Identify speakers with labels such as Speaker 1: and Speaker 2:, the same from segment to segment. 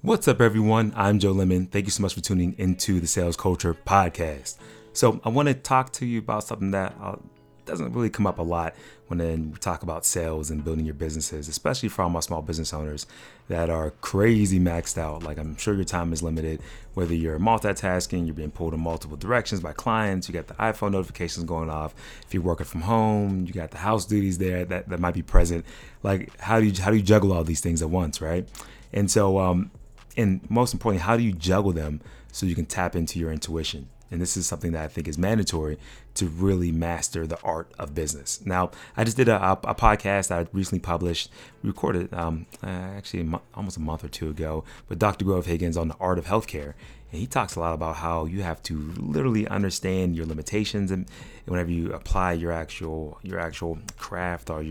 Speaker 1: What's up, everyone? I'm Joe Lemon. Thank you so much for tuning into the Sales Culture Podcast. So, I want to talk to you about something that uh, doesn't really come up a lot when we talk about sales and building your businesses, especially for all my small business owners that are crazy maxed out. Like, I'm sure your time is limited, whether you're multitasking, you're being pulled in multiple directions by clients, you got the iPhone notifications going off. If you're working from home, you got the house duties there that, that might be present. Like, how do you how do you juggle all these things at once, right? And so, um, and most importantly, how do you juggle them so you can tap into your intuition? And this is something that I think is mandatory to really master the art of business. Now, I just did a, a podcast I recently published, recorded um, actually almost a month or two ago with Dr. Grove Higgins on the art of healthcare. And he talks a lot about how you have to literally understand your limitations and whenever you apply your actual your actual craft or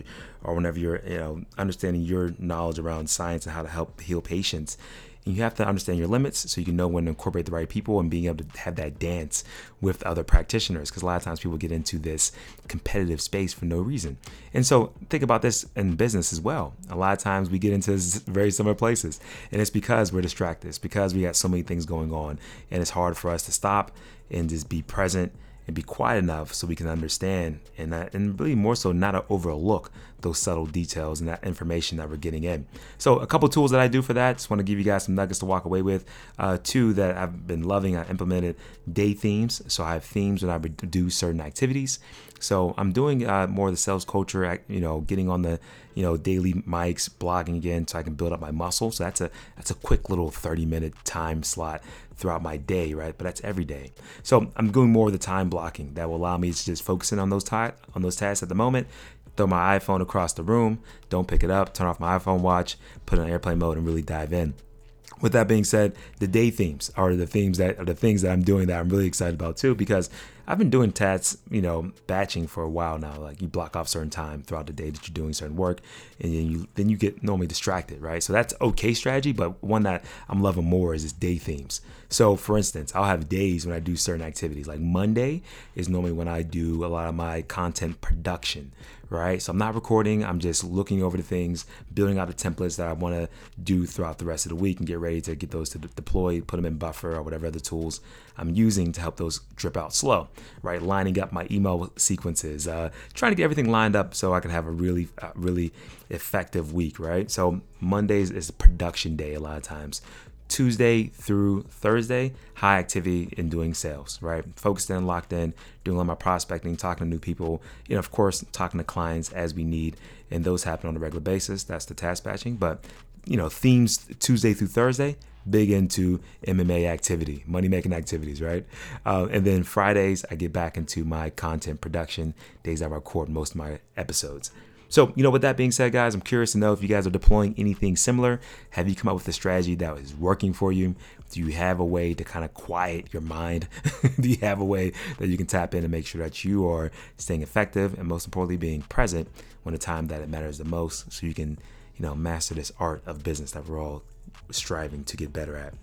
Speaker 1: or whenever you're you know understanding your knowledge around science and how to help heal patients you have to understand your limits so you can know when to incorporate the right people and being able to have that dance with other practitioners. Because a lot of times people get into this competitive space for no reason. And so think about this in business as well. A lot of times we get into very similar places, and it's because we're distracted. It's because we got so many things going on, and it's hard for us to stop and just be present and be quiet enough so we can understand and and really more so not overlook those subtle details and that information that we're getting in. So a couple tools that I do for that. Just want to give you guys some nuggets to walk away with. Uh, two that I've been loving. I implemented day themes. So I have themes when I do certain activities. So I'm doing uh, more of the sales culture, you know, getting on the, you know, daily mics, blogging again, so I can build up my muscle. So that's a that's a quick little 30 minute time slot throughout my day, right? But that's every day. So I'm doing more of the time blocking that will allow me to just focus in on those ta- on those tasks at the moment. Throw my iPhone across the room, don't pick it up, turn off my iPhone watch, put it on airplane mode, and really dive in. With that being said, the day themes are the themes that are the things that I'm doing that I'm really excited about too, because I've been doing tats, you know, batching for a while now. Like you block off certain time throughout the day that you're doing certain work, and then you then you get normally distracted, right? So that's okay strategy, but one that I'm loving more is this day themes. So for instance, I'll have days when I do certain activities. Like Monday is normally when I do a lot of my content production, right? So I'm not recording, I'm just looking over the things, building out the templates that I want to do throughout the rest of the week and get ready to get those to deploy, put them in Buffer or whatever other tools I'm using to help those drip out slow, right? Lining up my email sequences, uh, trying to get everything lined up so I can have a really, uh, really effective week, right? So Mondays is production day a lot of times. Tuesday through Thursday, high activity in doing sales, right? Focused in, locked in, doing all my prospecting, talking to new people, you know, of course, talking to clients as we need. And those happen on a regular basis. That's the task batching. But, you know, themes Tuesday through Thursday, big into MMA activity, money making activities, right? Uh, and then Fridays, I get back into my content production days I record most of my episodes. So, you know, with that being said, guys, I'm curious to know if you guys are deploying anything similar. Have you come up with a strategy that is working for you? Do you have a way to kind of quiet your mind? Do you have a way that you can tap in and make sure that you are staying effective and most importantly, being present when the time that it matters the most so you can, you know, master this art of business that we're all striving to get better at?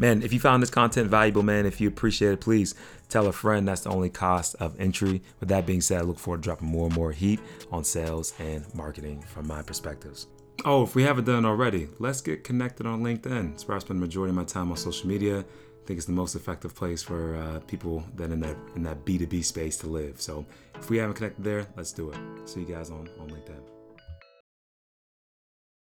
Speaker 1: man, if you found this content valuable, man, if you appreciate it, please tell a friend. That's the only cost of entry. With that being said, I look forward to dropping more and more heat on sales and marketing from my perspectives. Oh, if we haven't done already, let's get connected on LinkedIn. It's where I spend the majority of my time on social media. I think it's the most effective place for uh, people that in that in that B2B space to live. So if we haven't connected there, let's do it. See you guys on, on LinkedIn.